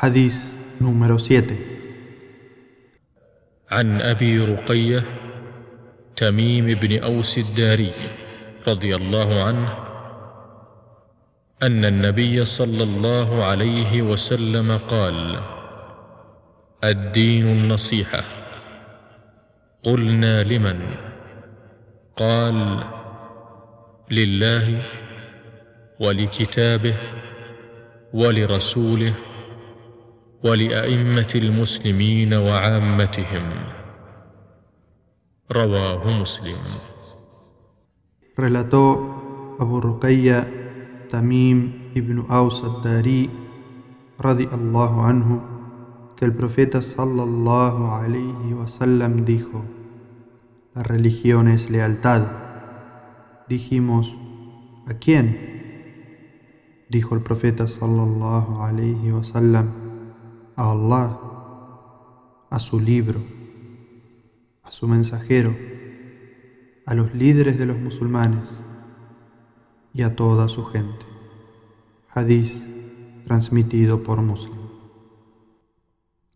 Hadís número 7 عن أبي رقية تميم بن أوس الداري رضي الله عنه أن النبي صلى الله عليه وسلم قال الدين النصيحة. قلنا لمن؟ قال لله ولكتابه ولرسوله ولأئمة المسلمين وعامتهم رواه مسلم Relató Abu Ruqayya Tamim ibn Aus al-Dari radiallahu anhu que el profeta sallallahu alayhi wasallam dijo La religión es lealtad. Dijimos, ¿a quién? Dijo el profeta sallallahu alayhi wasallam a Allah, a su libro, a su mensajero, a los líderes de los musulmanes y a toda su gente. Hadís transmitido por Muslim.